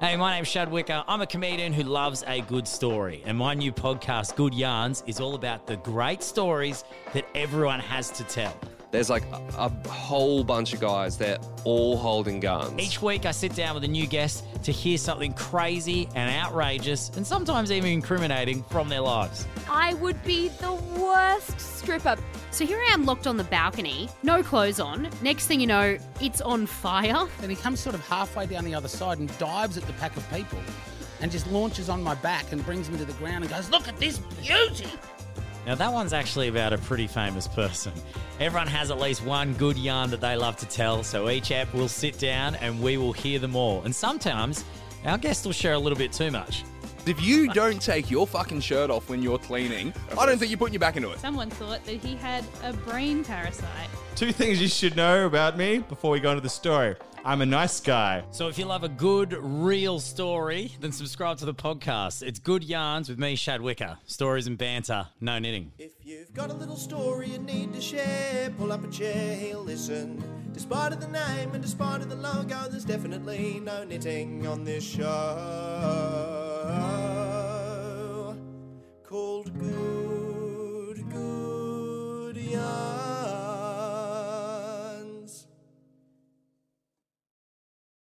Hey, my name's Shad Wicker. I'm a comedian who loves a good story. And my new podcast, Good Yarns, is all about the great stories that everyone has to tell. There's like a, a whole bunch of guys. They're all holding guns. Each week, I sit down with a new guest to hear something crazy and outrageous, and sometimes even incriminating from their lives. I would be the worst stripper. So here I am locked on the balcony, no clothes on. Next thing you know, it's on fire. Then he comes sort of halfway down the other side and dives at the pack of people and just launches on my back and brings me to the ground and goes, Look at this beauty! Now, that one's actually about a pretty famous person. Everyone has at least one good yarn that they love to tell, so each app will sit down and we will hear them all. And sometimes our guests will share a little bit too much. If you don't take your fucking shirt off when you're cleaning, I don't think you're putting your back into it. Someone thought that he had a brain parasite. Two things you should know about me before we go into the story. I'm a nice guy. So if you love a good, real story, then subscribe to the podcast. It's Good Yarns with me, Shad Wicker. Stories and banter, no knitting. If you've got a little story you need to share, pull up a chair, he'll listen. Despite of the name and despite of the logo, there's definitely no knitting on this show. Called Good